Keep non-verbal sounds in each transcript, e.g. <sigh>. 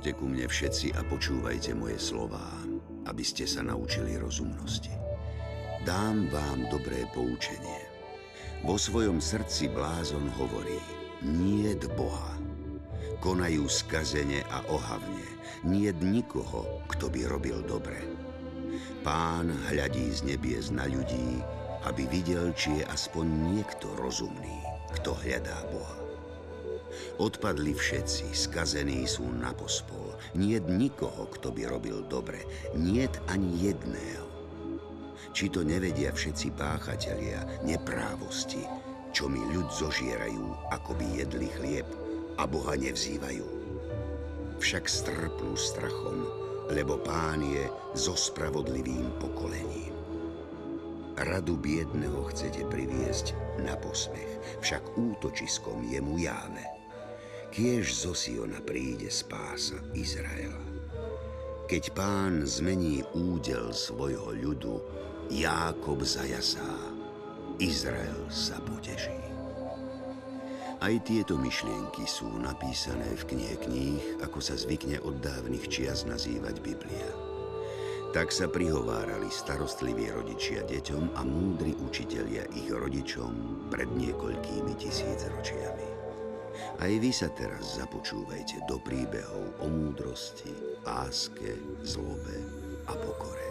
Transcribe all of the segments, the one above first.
Poďte ku mne všetci a počúvajte moje slová, aby ste sa naučili rozumnosti. Dám vám dobré poučenie. Vo svojom srdci blázon hovorí, nie Boha. Konajú skazene a ohavne, nie nikoho, kto by robil dobre. Pán hľadí z nebies na ľudí, aby videl, či je aspoň niekto rozumný, kto hľadá Boha. Odpadli všetci, skazení sú na pospol. Niet nikoho, kto by robil dobre. Niet ani jedného. Či to nevedia všetci páchatelia neprávosti, čo mi ľud zožierajú, ako by jedli chlieb a Boha nevzývajú. Však strpnú strachom, lebo pán je so spravodlivým pokolením. Radu biedného chcete priviesť na posmech, však útočiskom je mu jáve kiež zo Siona príde spása Izraela. Keď pán zmení údel svojho ľudu, Jákob zajasá, Izrael sa poteší. Aj tieto myšlienky sú napísané v knihe kníh, ako sa zvykne od dávnych čias nazývať Biblia. Tak sa prihovárali starostliví rodičia deťom a múdri učitelia ich rodičom pred niekoľkými tisícročiami. Aj vy sa teraz započúvajte do príbehov o múdrosti, láske, zlobe a pokore.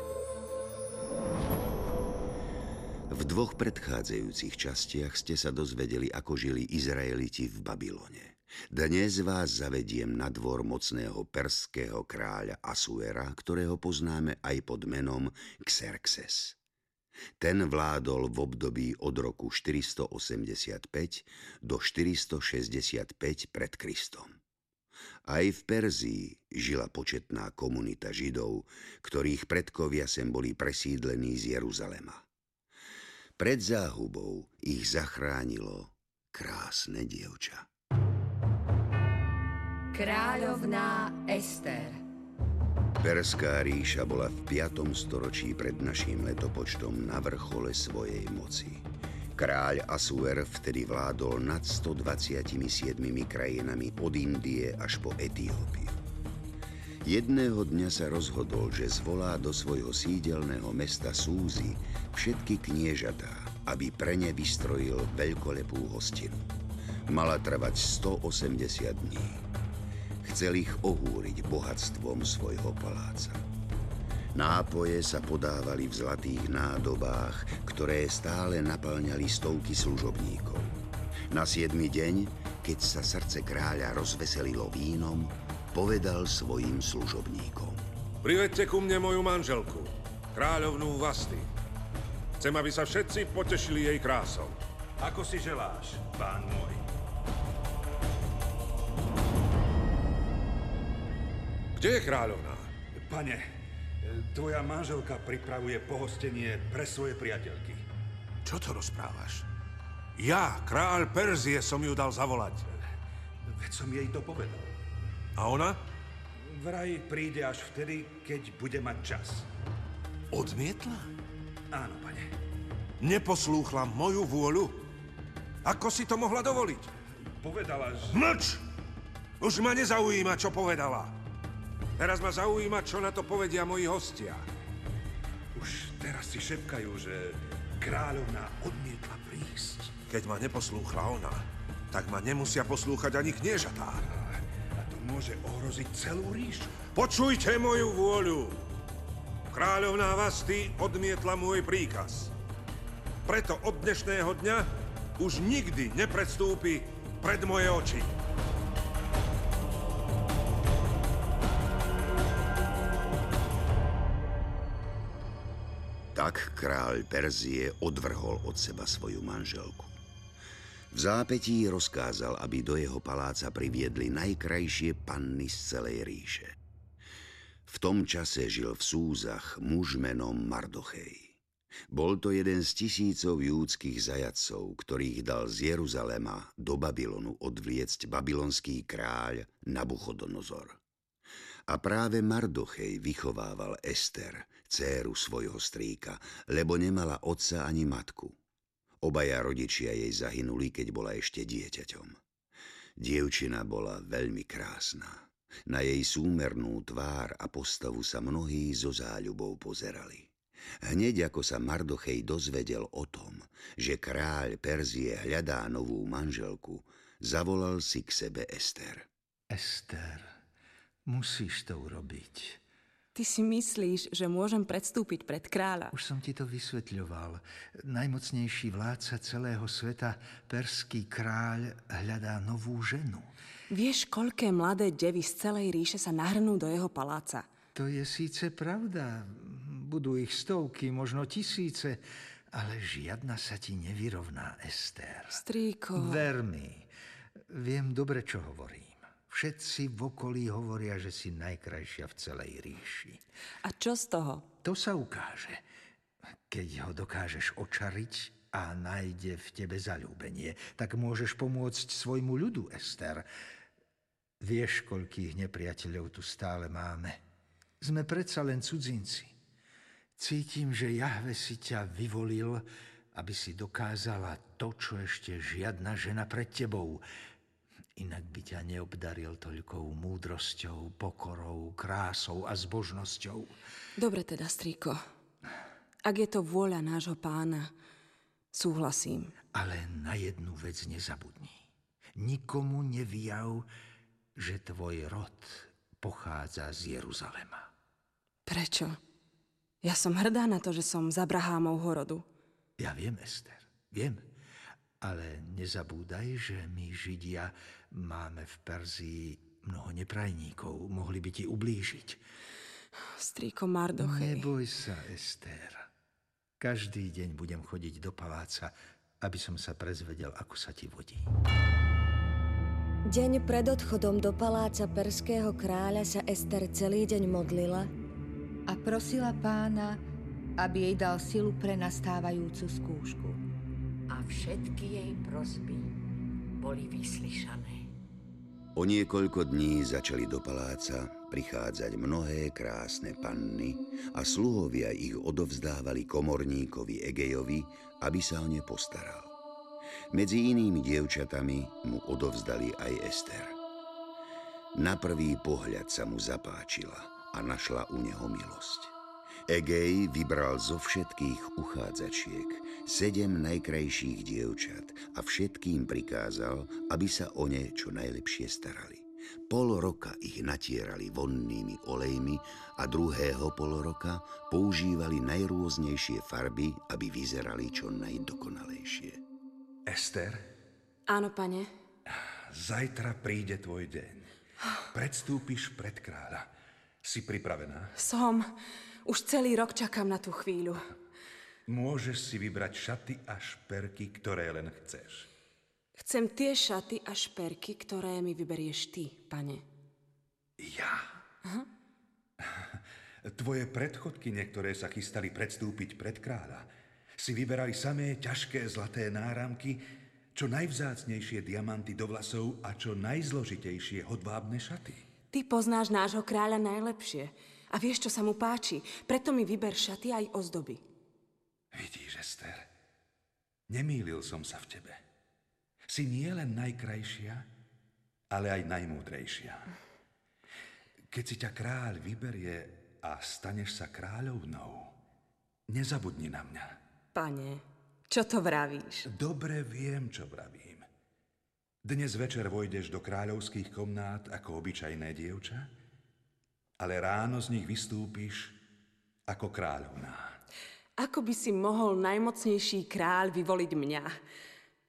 V dvoch predchádzajúcich častiach ste sa dozvedeli, ako žili Izraeliti v Babylone. Dnes vás zavediem na dvor mocného perského kráľa Asuera, ktorého poznáme aj pod menom Xerxes. Ten vládol v období od roku 485 do 465 pred Kristom. Aj v Perzii žila početná komunita Židov, ktorých predkovia sem boli presídlení z Jeruzalema. Pred záhubou ich zachránilo krásne dievča. Kráľovná Ester Perská ríša bola v 5. storočí pred naším letopočtom na vrchole svojej moci. Kráľ Asuer vtedy vládol nad 127 krajinami od Indie až po Etiópiu. Jedného dňa sa rozhodol, že zvolá do svojho sídelného mesta Súzy všetky kniežatá, aby pre ne vystrojil veľkolepú hostinu. Mala trvať 180 dní. Chcel ich ohúriť bohatstvom svojho paláca. Nápoje sa podávali v zlatých nádobách, ktoré stále naplňali stovky služobníkov. Na siedmy deň, keď sa srdce kráľa rozveselilo vínom, povedal svojim služobníkom. Privedte ku mne moju manželku, kráľovnú Vasty. Chcem, aby sa všetci potešili jej krásou. Ako si želáš, pán môj. Kde je kráľovná? Pane, tvoja manželka pripravuje pohostenie pre svoje priateľky. Čo to rozprávaš? Ja, kráľ Perzie, som ju dal zavolať. Veď som jej to povedal. A ona? Vraj príde až vtedy, keď bude mať čas. Odmietla? Áno, pane. Neposlúchla moju vôľu? Ako si to mohla dovoliť? Povedala, že... Mlč! Už ma nezaujíma, čo povedala. Teraz ma zaujíma, čo na to povedia moji hostia. Už teraz si šepkajú, že kráľovná odmietla prísť. Keď ma neposlúchla ona, tak ma nemusia poslúchať ani kniežatá. A to môže ohroziť celú ríšu. Počujte moju vôľu. Kráľovná Vasty odmietla môj príkaz. Preto od dnešného dňa už nikdy nepredstúpi pred moje oči. Tak kráľ Perzie odvrhol od seba svoju manželku. V zápetí rozkázal, aby do jeho paláca priviedli najkrajšie panny z celej ríše. V tom čase žil v Súzach muž menom Mardochej. Bol to jeden z tisícov júdskych zajacov, ktorých dal z Jeruzalema do Babylonu odvliecť babylonský kráľ Nabuchodonozor. A práve Mardochej vychovával Ester, dceru svojho strýka, lebo nemala otca ani matku. Obaja rodičia jej zahynuli, keď bola ešte dieťaťom. Dievčina bola veľmi krásna. Na jej súmernú tvár a postavu sa mnohí zo záľubou pozerali. Hneď ako sa Mardochej dozvedel o tom, že kráľ Perzie hľadá novú manželku, zavolal si k sebe Ester. Ester, musíš to urobiť. Ty si myslíš, že môžem predstúpiť pred kráľa? Už som ti to vysvetľoval. Najmocnejší vládca celého sveta, perský kráľ, hľadá novú ženu. Vieš, koľké mladé devy z celej ríše sa nahrnú do jeho paláca? To je síce pravda. Budú ich stovky, možno tisíce, ale žiadna sa ti nevyrovná, Ester. Strýko... Ver mi, viem dobre, čo hovorím. Všetci v okolí hovoria, že si najkrajšia v celej ríši. A čo z toho? To sa ukáže, keď ho dokážeš očariť a nájde v tebe zalúbenie. Tak môžeš pomôcť svojmu ľudu, Ester. Vieš, koľkých nepriateľov tu stále máme. Sme predsa len cudzinci. Cítim, že Jahve si ťa vyvolil, aby si dokázala to, čo ešte žiadna žena pred tebou – Inak by ťa neobdaril toľkou múdrosťou, pokorou, krásou a zbožnosťou. Dobre teda, strýko. Ak je to vôľa nášho pána, súhlasím. Ale na jednu vec nezabudni. Nikomu nevyjav, že tvoj rod pochádza z Jeruzalema. Prečo? Ja som hrdá na to, že som z Abrahámovho rodu. Ja viem, Ester, viem. Ale nezabúdaj, že my Židia máme v Perzii mnoho neprajníkov. Mohli by ti ublížiť. Strýko Mardochej. Neboj sa, Ester. Každý deň budem chodiť do paláca, aby som sa prezvedel, ako sa ti vodí. Deň pred odchodom do paláca perského kráľa sa Ester celý deň modlila a prosila pána, aby jej dal silu pre nastávajúcu skúšku všetky jej prosby boli vyslyšané. O niekoľko dní začali do paláca prichádzať mnohé krásne panny a sluhovia ich odovzdávali komorníkovi Egejovi, aby sa o ne postaral. Medzi inými dievčatami mu odovzdali aj Ester. Na prvý pohľad sa mu zapáčila a našla u neho milosť. Egej vybral zo všetkých uchádzačiek sedem najkrajších dievčat a všetkým prikázal, aby sa o ne čo najlepšie starali. Pol roka ich natierali vonnými olejmi a druhého pol roka používali najrôznejšie farby, aby vyzerali čo najdokonalejšie. Ester? Áno, pane. Zajtra príde tvoj deň. Predstúpiš pred kráľa. Si pripravená? Som. Už celý rok čakám na tú chvíľu. Môžeš si vybrať šaty a šperky, ktoré len chceš. Chcem tie šaty a šperky, ktoré mi vyberieš ty, pane. Ja? Aha. <laughs> Tvoje predchodky, niektoré sa chystali predstúpiť pred kráľa, si vyberali samé ťažké zlaté náramky, čo najvzácnejšie diamanty do vlasov a čo najzložitejšie hodvábne šaty. Ty poznáš nášho kráľa najlepšie a vieš, čo sa mu páči, preto mi vyber šaty aj ozdoby. Vidíš, Ester, nemýlil som sa v tebe. Si nie len najkrajšia, ale aj najmúdrejšia. Keď si ťa kráľ vyberie a staneš sa kráľovnou, nezabudni na mňa. Pane, čo to vravíš? Dobre viem, čo vravím. Dnes večer vojdeš do kráľovských komnát ako obyčajné dievča, ale ráno z nich vystúpiš ako kráľovná. Ako by si mohol najmocnejší kráľ vyvoliť mňa?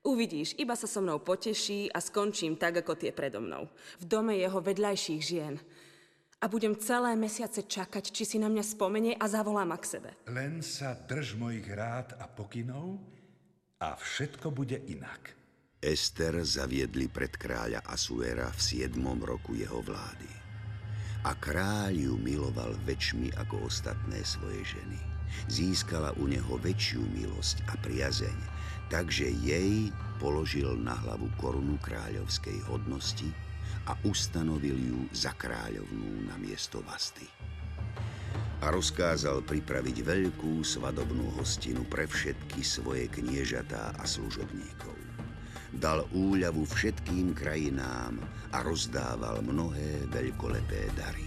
Uvidíš, iba sa so mnou poteší a skončím tak, ako tie predo mnou. V dome jeho vedľajších žien. A budem celé mesiace čakať, či si na mňa spomenie a zavolá ma k sebe. Len sa drž mojich rád a pokynov a všetko bude inak. Ester zaviedli pred kráľa Asuera v 7. roku jeho vlády. A kráľ ju miloval väčšmi ako ostatné svoje ženy získala u neho väčšiu milosť a priazeň, takže jej položil na hlavu korunu kráľovskej hodnosti a ustanovil ju za kráľovnú na miesto Vasty. A rozkázal pripraviť veľkú svadobnú hostinu pre všetky svoje kniežatá a služobníkov. Dal úľavu všetkým krajinám a rozdával mnohé veľkolepé dary.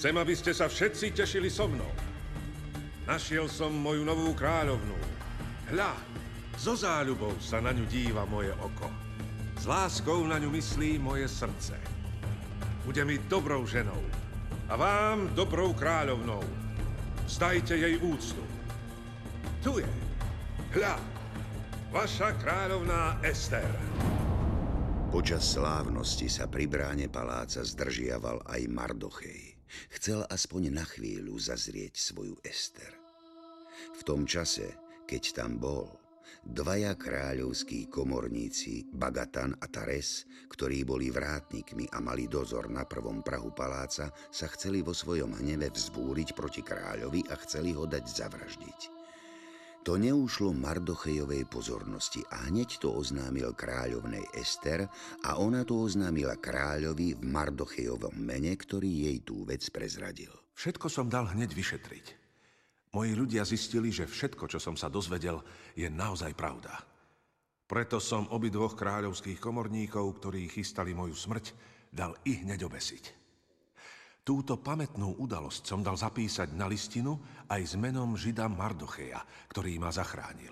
Chcem, aby ste sa všetci tešili so mnou. Našiel som moju novú kráľovnú. Hľa, so záľubou sa na ňu díva moje oko. S láskou na ňu myslí moje srdce. Bude mi dobrou ženou a vám dobrou kráľovnou. Vzdajte jej úctu. Tu je. Hľa, vaša kráľovná Ester. Počas slávnosti sa pri bráne paláca zdržiaval aj Mardochej. Chcel aspoň na chvíľu zazrieť svoju Ester. V tom čase, keď tam bol, dvaja kráľovskí komorníci, Bagatan a Tares, ktorí boli vrátnikmi a mali dozor na prvom prahu paláca, sa chceli vo svojom hneve vzbúriť proti kráľovi a chceli ho dať zavraždiť. To neušlo Mardochejovej pozornosti a hneď to oznámil kráľovnej Ester a ona to oznámila kráľovi v Mardochejovom mene, ktorý jej tú vec prezradil. Všetko som dal hneď vyšetriť. Moji ľudia zistili, že všetko, čo som sa dozvedel, je naozaj pravda. Preto som obidvoch kráľovských komorníkov, ktorí chystali moju smrť, dal i hneď obesiť. Túto pamätnú udalosť som dal zapísať na listinu aj s menom Žida Mardocheja, ktorý ma zachránil.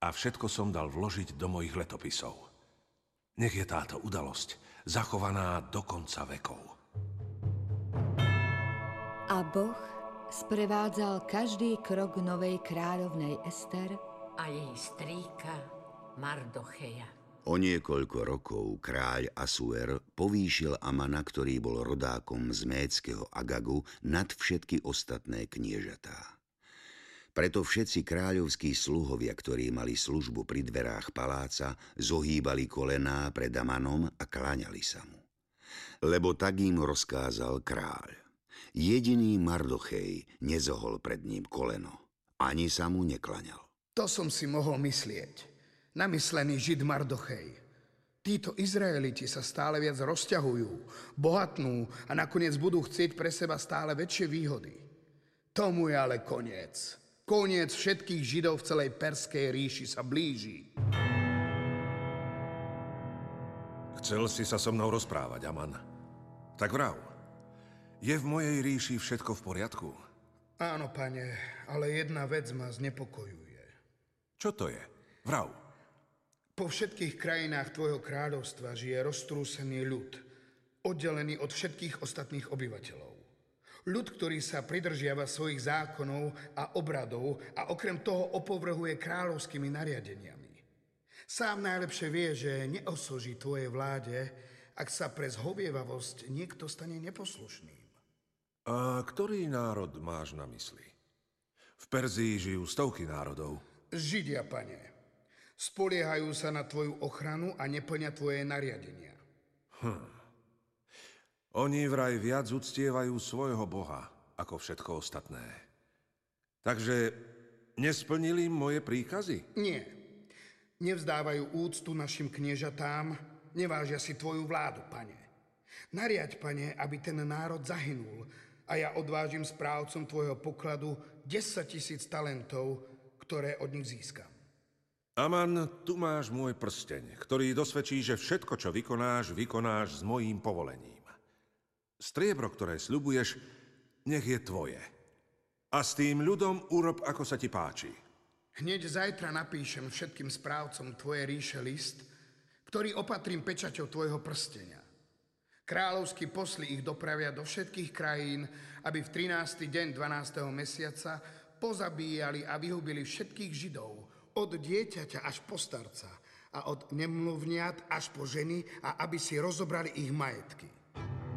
A všetko som dal vložiť do mojich letopisov. Nech je táto udalosť zachovaná do konca vekov. A Boh sprevádzal každý krok novej kráľovnej Ester A jej strýka Mardocheja. O niekoľko rokov kráľ Asuer povýšil Amana, ktorý bol rodákom z Méckého Agagu, nad všetky ostatné kniežatá. Preto všetci kráľovskí sluhovia, ktorí mali službu pri dverách paláca, zohýbali kolená pred Amanom a kláňali sa mu. Lebo tak im rozkázal kráľ. Jediný Mardochej nezohol pred ním koleno, ani sa mu neklaňal. To som si mohol myslieť namyslený Žid Mardochej. Títo Izraeliti sa stále viac rozťahujú, bohatnú a nakoniec budú chcieť pre seba stále väčšie výhody. Tomu je ale koniec. Koniec všetkých Židov v celej Perskej ríši sa blíži. Chcel si sa so mnou rozprávať, Aman. Tak vrav, je v mojej ríši všetko v poriadku? Áno, pane, ale jedna vec ma znepokojuje. Čo to je? Vrav. Po všetkých krajinách tvojho kráľovstva žije roztrúsený ľud, oddelený od všetkých ostatných obyvateľov. Ľud, ktorý sa pridržiava svojich zákonov a obradov a okrem toho opovrhuje kráľovskými nariadeniami. Sám najlepšie vie, že neosoží tvojej vláde, ak sa pre zhovievavosť niekto stane neposlušným. A ktorý národ máš na mysli? V Perzii žijú stovky národov. Židia, pane. Spoliehajú sa na tvoju ochranu a neplňa tvoje nariadenia. Hm. Oni vraj viac uctievajú svojho Boha ako všetko ostatné. Takže nesplnili moje príkazy? Nie. Nevzdávajú úctu našim kniežatám, nevážia si tvoju vládu, pane. Nariaď, pane, aby ten národ zahynul a ja odvážim správcom tvojho pokladu 10 tisíc talentov, ktoré od nich získam. Aman, tu máš môj prsteň, ktorý dosvedčí, že všetko, čo vykonáš, vykonáš s mojím povolením. Striebro, ktoré sľubuješ, nech je tvoje. A s tým ľudom urob, ako sa ti páči. Hneď zajtra napíšem všetkým správcom tvoje ríše list, ktorý opatrím pečaťou tvojho prstenia. Kráľovskí posly ich dopravia do všetkých krajín, aby v 13. deň 12. mesiaca pozabíjali a vyhubili všetkých Židov, od dieťaťa až po starca a od nemluvniat až po ženy a aby si rozobrali ich majetky.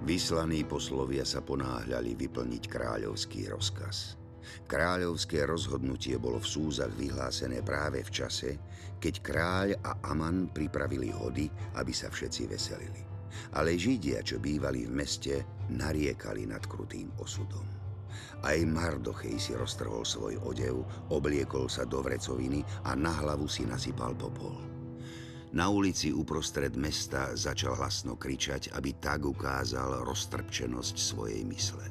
Vyslaní poslovia sa ponáhľali vyplniť kráľovský rozkaz. Kráľovské rozhodnutie bolo v súzach vyhlásené práve v čase, keď kráľ a Aman pripravili hody, aby sa všetci veselili. Ale Židia, čo bývali v meste, nariekali nad krutým osudom. Aj Mardochej si roztrhol svoj odev, obliekol sa do vrecoviny a na hlavu si nasypal popol. Na ulici uprostred mesta začal hlasno kričať, aby tak ukázal roztrpčenosť svojej mysle.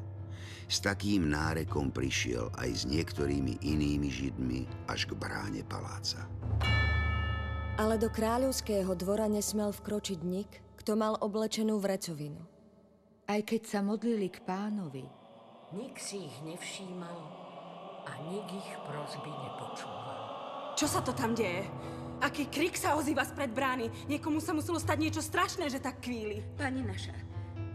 S takým nárekom prišiel aj s niektorými inými židmi až k bráne paláca. Ale do kráľovského dvora nesmel vkročiť nik, kto mal oblečenú vrecovinu. Aj keď sa modlili k pánovi, Nik si ich nevšímal a nik ich prosby nepočúval. Čo sa to tam deje? Aký krik sa ozýva spred brány? Niekomu sa muselo stať niečo strašné, že tak kvíli. Pani naša,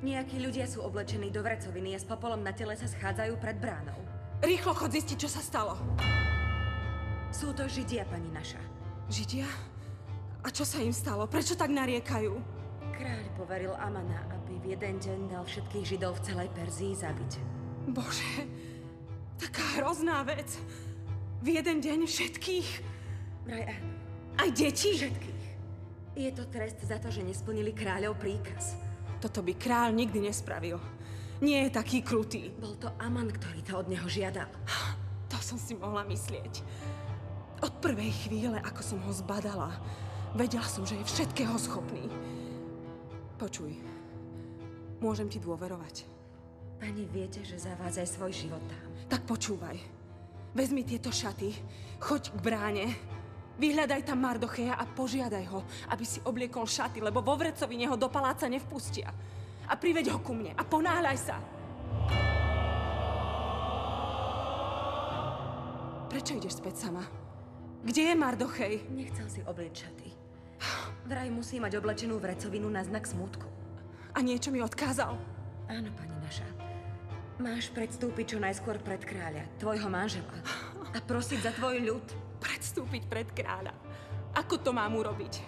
nejakí ľudia sú oblečení do vrecoviny a s popolom na tele sa schádzajú pred bránou. Rýchlo chod zistiť, čo sa stalo. Sú to Židia, pani naša. Židia? A čo sa im stalo? Prečo tak nariekajú? Kráľ poveril Amana, aby v jeden deň dal všetkých Židov v celej Perzii zabiť. Bože, taká hrozná vec. V jeden deň všetkých? Vraj áno. Aj deti? Všetkých. Je to trest za to, že nesplnili kráľov príkaz. Toto by kráľ nikdy nespravil. Nie je taký krutý. Bol to Aman, ktorý to od neho žiadal. To som si mohla myslieť. Od prvej chvíle, ako som ho zbadala, vedela som, že je všetkého schopný. Počuj, môžem ti dôverovať. Pani, viete, že zavádzaj svoj život tam. Tak počúvaj. Vezmi tieto šaty, choď k bráne, vyhľadaj tam Mardocheja a požiadaj ho, aby si obliekol šaty, lebo vo vrecovine ho do paláca nevpustia. A priveď ho ku mne a ponáhľaj sa. Prečo ideš späť sama? Kde je Mardochej? Nechcel si oblieť šaty. Vraj musí mať oblečenú vrecovinu na znak smútku. A niečo mi odkázal? Áno, pani naša. Máš predstúpiť čo najskôr pred kráľa, tvojho manžela. A prosiť za tvoj ľud. Predstúpiť pred kráľa. Ako to mám urobiť?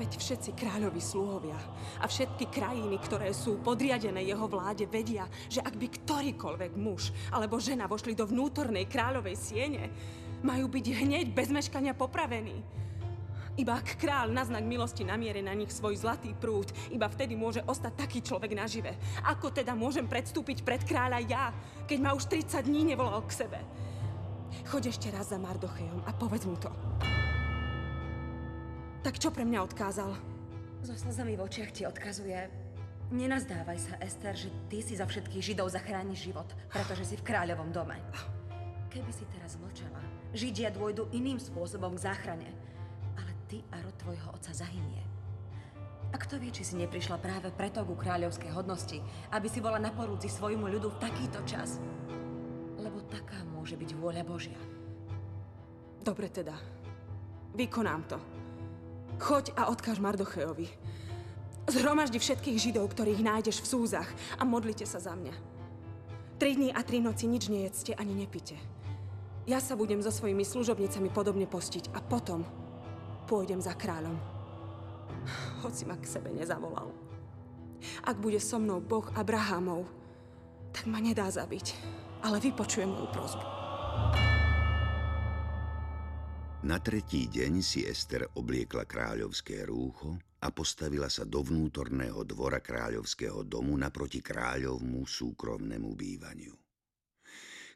Veď všetci kráľovi sluhovia a všetky krajiny, ktoré sú podriadené jeho vláde, vedia, že ak by ktorýkoľvek muž alebo žena vošli do vnútornej kráľovej siene, majú byť hneď bez meškania popravení. Iba ak kráľ na znak milosti namierí na nich svoj zlatý prúd, iba vtedy môže ostať taký človek nažive. Ako teda môžem predstúpiť pred kráľa ja, keď ma už 30 dní nevolal k sebe? Choď ešte raz za Mardochejom a povedz mu to. Tak čo pre mňa odkázal? So slzami v očiach ti odkazuje... Nenazdávaj sa, Ester, že ty si za všetkých Židov zachrániš život, pretože si v kráľovom dome. Keby si teraz mlčala, Židia dôjdu iným spôsobom k záchrane. Ty a rod tvojho otca zahynie. A kto vie, či si neprišla práve preto ku kráľovskej hodnosti, aby si bola na porúci svojmu ľudu v takýto čas. Lebo taká môže byť vôľa Božia. Dobre teda. Vykonám to. Choď a odkáž Mardochejovi. Zhromaždi všetkých Židov, ktorých nájdeš v súzach a modlite sa za mňa. Tri dní a tri noci nič nejedzte ani nepite. Ja sa budem so svojimi služobnicami podobne postiť a potom pôjdem za kráľom. Hoci ma k sebe nezavolal. Ak bude so mnou Boh Abrahamov, tak ma nedá zabiť, ale vypočuje moju prozbu. Na tretí deň si Ester obliekla kráľovské rúcho a postavila sa do vnútorného dvora kráľovského domu naproti kráľovmu súkromnému bývaniu.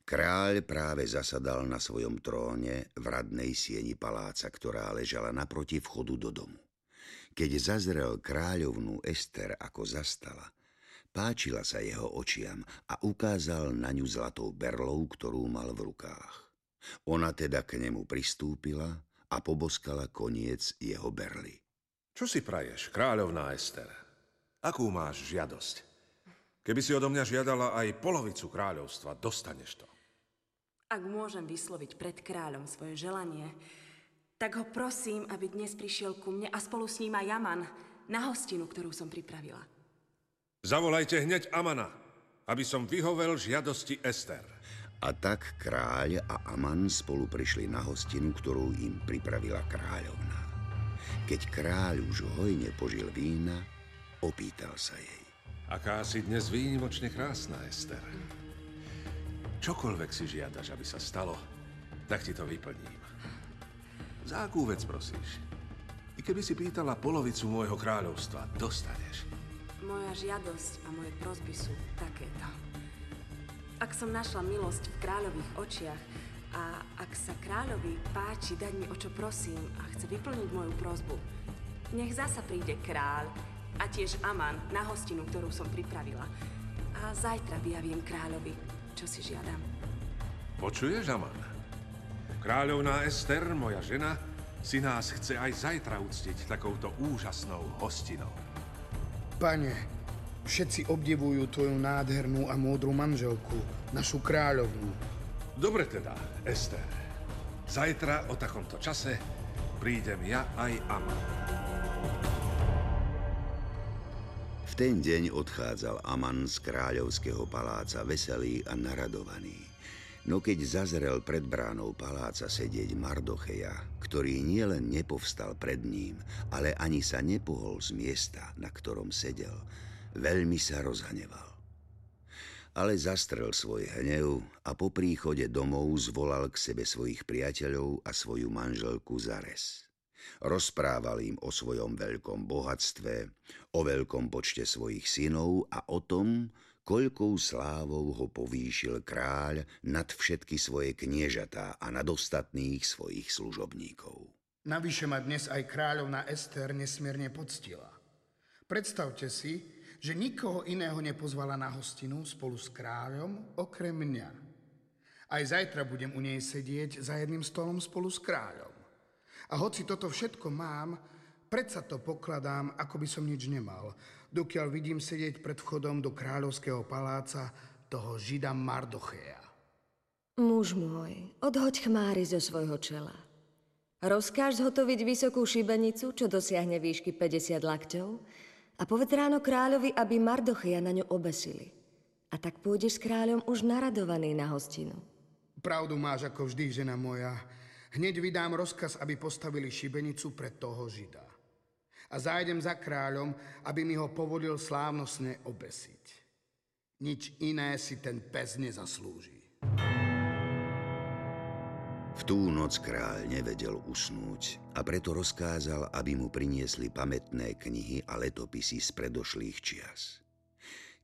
Kráľ práve zasadal na svojom tróne v radnej sieni paláca, ktorá ležala naproti vchodu do domu. Keď zazrel kráľovnú Ester, ako zastala, páčila sa jeho očiam a ukázal na ňu zlatou berlou, ktorú mal v rukách. Ona teda k nemu pristúpila a poboskala koniec jeho berly. Čo si praješ, kráľovná Ester? Akú máš žiadosť? Keby si odo mňa žiadala aj polovicu kráľovstva, dostaneš to. Ak môžem vysloviť pred kráľom svoje želanie, tak ho prosím, aby dnes prišiel ku mne a spolu s ním aj Jaman na hostinu, ktorú som pripravila. Zavolajte hneď Amana, aby som vyhovel žiadosti Ester. A tak kráľ a Aman spolu prišli na hostinu, ktorú im pripravila kráľovna. Keď kráľ už hojne požil vína, opýtal sa jej. Aká si dnes výnimočne krásna, Ester. Čokoľvek si žiadaš, aby sa stalo, tak ti to vyplním. Za akú vec prosíš? I keby si pýtala polovicu môjho kráľovstva, dostaneš. Moja žiadosť a moje prosby sú takéto. Ak som našla milosť v kráľových očiach a ak sa kráľovi páči dať mi o čo prosím a chce vyplniť moju prosbu, nech zasa príde kráľ a tiež Aman na hostinu, ktorú som pripravila. A zajtra vyjavím kráľovi, čo si žiadam. Počuješ, Aman? Kráľovná Ester, moja žena, si nás chce aj zajtra uctiť takouto úžasnou hostinou. Pane, všetci obdivujú tvoju nádhernú a múdru manželku, našu kráľovnú. Dobre teda, Ester. Zajtra o takomto čase prídem ja aj Aman. Ten deň odchádzal Aman z kráľovského paláca veselý a naradovaný. No keď zazrel pred bránou paláca sedieť Mardocheja, ktorý nielen nepovstal pred ním, ale ani sa nepohol z miesta, na ktorom sedel, veľmi sa rozhneval. Ale zastrel svoj hnev a po príchode domov zvolal k sebe svojich priateľov a svoju manželku Zares. Rozprával im o svojom veľkom bohatstve, o veľkom počte svojich synov a o tom, koľkou slávou ho povýšil kráľ nad všetky svoje kniežatá a nad ostatných svojich služobníkov. Navyše ma dnes aj kráľovna Ester nesmierne poctila. Predstavte si, že nikoho iného nepozvala na hostinu spolu s kráľom okrem mňa. Aj zajtra budem u nej sedieť za jedným stolom spolu s kráľom. A hoci toto všetko mám, predsa to pokladám, ako by som nič nemal, dokiaľ vidím sedieť pred vchodom do kráľovského paláca toho žida Mardocheja. Muž môj, odhoď chmáry zo svojho čela. Rozkáž zhotoviť vysokú šibenicu, čo dosiahne výšky 50 lakťov a povedz ráno kráľovi, aby Mardocheja na ňu obesili. A tak pôjdeš s kráľom už naradovaný na hostinu. Pravdu máš ako vždy, žena moja. Hneď vydám rozkaz, aby postavili šibenicu pre toho žida a zájdem za kráľom, aby mi ho povolil slávnostne obesiť. Nič iné si ten pes nezaslúži. V tú noc kráľ nevedel usnúť a preto rozkázal, aby mu priniesli pamätné knihy a letopisy z predošlých čias.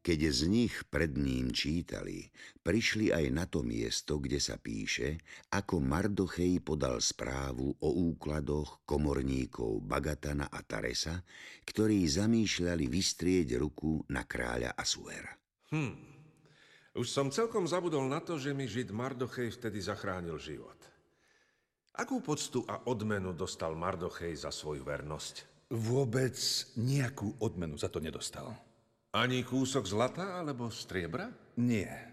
Keď z nich pred ním čítali, prišli aj na to miesto, kde sa píše, ako Mardochej podal správu o úkladoch komorníkov Bagatana a Taresa, ktorí zamýšľali vystrieť ruku na kráľa Asuera. Hm. Už som celkom zabudol na to, že mi žid Mardochej vtedy zachránil život. Akú poctu a odmenu dostal Mardochej za svoju vernosť? Vôbec nejakú odmenu za to nedostal. Ani kúsok zlata alebo striebra? Nie.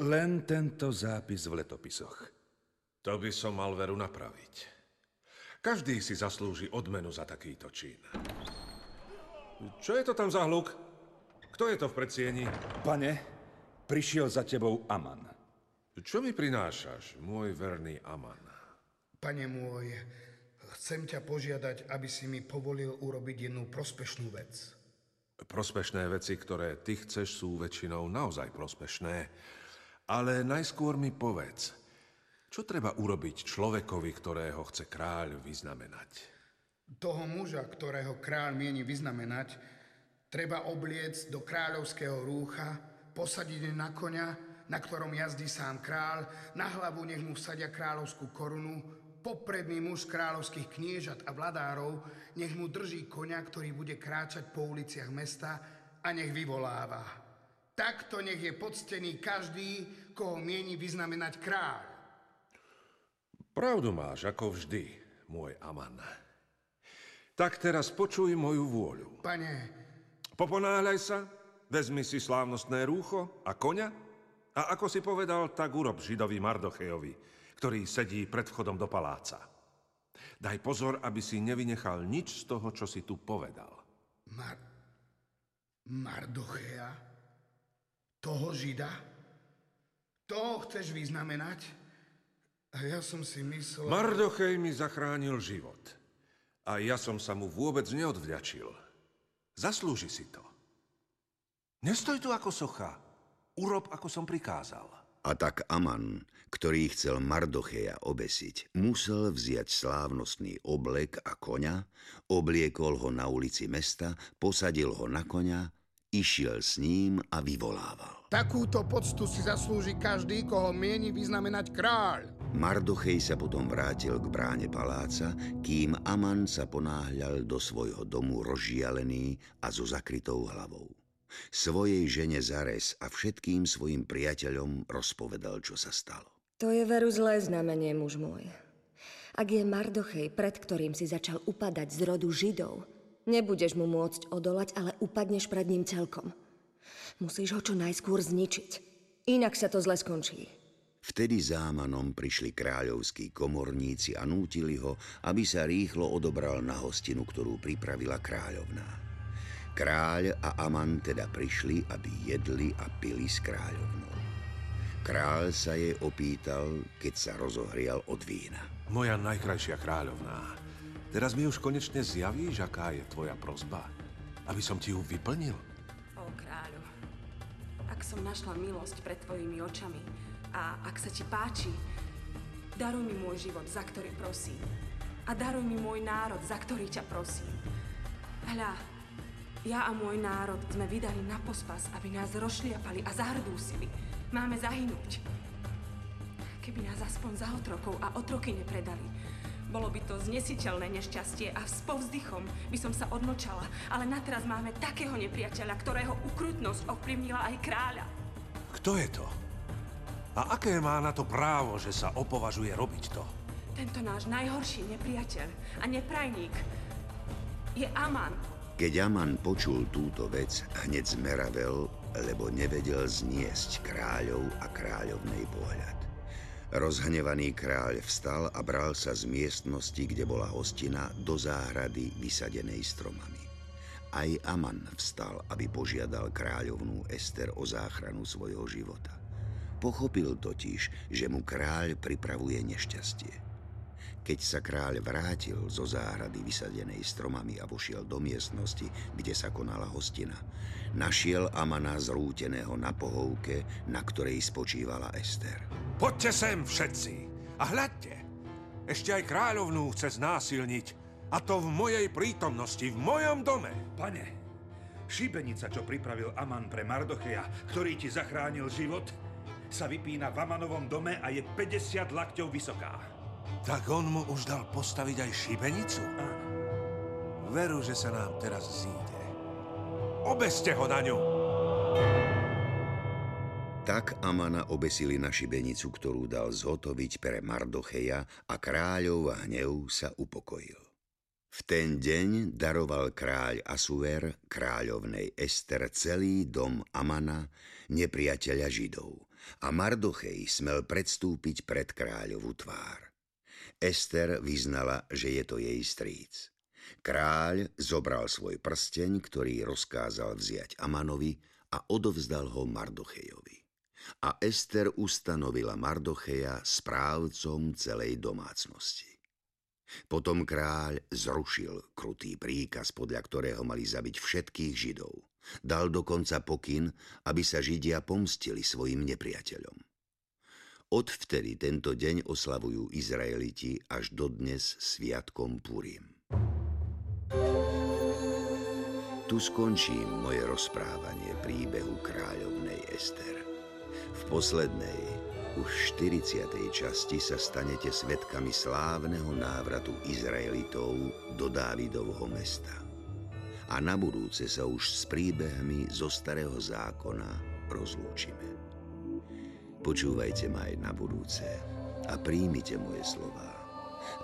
Len tento zápis v letopisoch. To by som mal veru napraviť. Každý si zaslúži odmenu za takýto čin. Čo je to tam za hluk? Kto je to v predsieni? Pane, prišiel za tebou Aman. Čo mi prinášaš, môj verný Aman? Pane môj, chcem ťa požiadať, aby si mi povolil urobiť jednu prospešnú vec. Prospešné veci, ktoré ty chceš, sú väčšinou naozaj prospešné. Ale najskôr mi povedz, čo treba urobiť človekovi, ktorého chce kráľ vyznamenať? Toho muža, ktorého kráľ mieni vyznamenať, treba obliec do kráľovského rúcha, posadiť na konia, na ktorom jazdí sám kráľ, na hlavu nech mu vsadia kráľovskú korunu, popredný muž kráľovských kniežat a vladárov nech mu drží konia, ktorý bude kráčať po uliciach mesta a nech vyvoláva. Takto nech je poctený každý, koho mieni vyznamenať kráľ. Pravdu máš, ako vždy, môj Aman. Tak teraz počuj moju vôľu. Pane... Poponáhľaj sa, vezmi si slávnostné rúcho a konia a ako si povedal, tak urob židovi Mardochejovi, ktorý sedí pred vchodom do paláca. Daj pozor, aby si nevynechal nič z toho, čo si tu povedal. Mar... Mardochea? Toho žida? Toho chceš vyznamenať? A ja som si myslel... Mardochej mi zachránil život. A ja som sa mu vôbec neodvďačil. Zaslúži si to. Nestoj tu ako socha. Urob, ako som prikázal. A tak Aman, ktorý chcel Mardocheja obesiť, musel vziať slávnostný oblek a koňa, obliekol ho na ulici mesta, posadil ho na koňa, išiel s ním a vyvolával. Takúto poctu si zaslúži každý, koho mieni vyznamenať kráľ. Mardochej sa potom vrátil k bráne paláca, kým Aman sa ponáhľal do svojho domu rozžialený a so zakrytou hlavou. Svojej žene Zares a všetkým svojim priateľom rozpovedal, čo sa stalo. To je veru zlé znamenie, muž môj. Ak je Mardochej, pred ktorým si začal upadať z rodu Židov, nebudeš mu môcť odolať, ale upadneš pred ním celkom. Musíš ho čo najskôr zničiť. Inak sa to zle skončí. Vtedy zámanom prišli kráľovskí komorníci a nútili ho, aby sa rýchlo odobral na hostinu, ktorú pripravila kráľovná. Kráľ a Aman teda prišli, aby jedli a pili s kráľovnou. Kráľ sa jej opýtal, keď sa rozohrial od vína. Moja najkrajšia kráľovná, teraz mi už konečne zjavíš, aká je tvoja prozba, aby som ti ju vyplnil. O kráľu, ak som našla milosť pred tvojimi očami a ak sa ti páči, daruj mi môj život, za ktorý prosím. A daruj mi môj národ, za ktorý ťa prosím. Hľa, ja a môj národ sme vydali na pospas, aby nás rozšliapali a zahrdúsili. Máme zahynúť. Keby nás aspoň za otrokov a otroky nepredali, bolo by to znesiteľné nešťastie a s povzdychom by som sa odmlčala, ale nateraz máme takého nepriateľa, ktorého ukrutnosť ovplyvnila aj kráľa. Kto je to? A aké má na to právo, že sa opovažuje robiť to? Tento náš najhorší nepriateľ a neprajník je Aman. Keď Aman počul túto vec, hneď zmeravel, lebo nevedel zniesť kráľov a kráľovnej pohľad. Rozhnevaný kráľ vstal a bral sa z miestnosti, kde bola hostina, do záhrady vysadenej stromami. Aj Aman vstal, aby požiadal kráľovnú Ester o záchranu svojho života. Pochopil totiž, že mu kráľ pripravuje nešťastie. Keď sa kráľ vrátil zo záhrady vysadenej stromami a vošiel do miestnosti, kde sa konala hostina, našiel Amana zrúteného na pohovke, na ktorej spočívala Ester. Poďte sem všetci a hľadte. Ešte aj kráľovnú chce znásilniť. A to v mojej prítomnosti, v mojom dome. Pane, šibenica, čo pripravil Aman pre Mardocheja, ktorý ti zachránil život, sa vypína v Amanovom dome a je 50 lakťov vysoká. Tak on mu už dal postaviť aj šibenicu? Veru, že sa nám teraz zíde. Obeste ho na ňu! Tak Amana obesili na šibenicu, ktorú dal zhotoviť pre Mardocheja a kráľov hnev sa upokojil. V ten deň daroval kráľ Asuer kráľovnej Ester celý dom Amana, nepriateľa Židov, a Mardochej smel predstúpiť pred kráľovú tvár. Ester vyznala, že je to jej stríc. Kráľ zobral svoj prsteň, ktorý rozkázal vziať Amanovi a odovzdal ho Mardochejovi a Ester ustanovila Mardocheja správcom celej domácnosti. Potom kráľ zrušil krutý príkaz, podľa ktorého mali zabiť všetkých Židov. Dal dokonca pokyn, aby sa Židia pomstili svojim nepriateľom. Odvtedy tento deň oslavujú Izraeliti až dodnes sviatkom Purim. Tu skončím moje rozprávanie príbehu kráľovnej Ester. V poslednej, už 40. časti sa stanete svetkami slávneho návratu Izraelitov do Dávidovho mesta. A na budúce sa už s príbehmi zo starého zákona rozlúčime. Počúvajte ma aj na budúce a príjmite moje slova,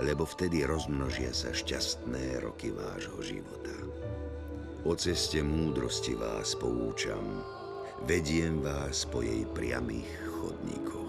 lebo vtedy rozmnožia sa šťastné roky vášho života. O ceste múdrosti vás poučam, vediem vás po jej priamých chodníkoch.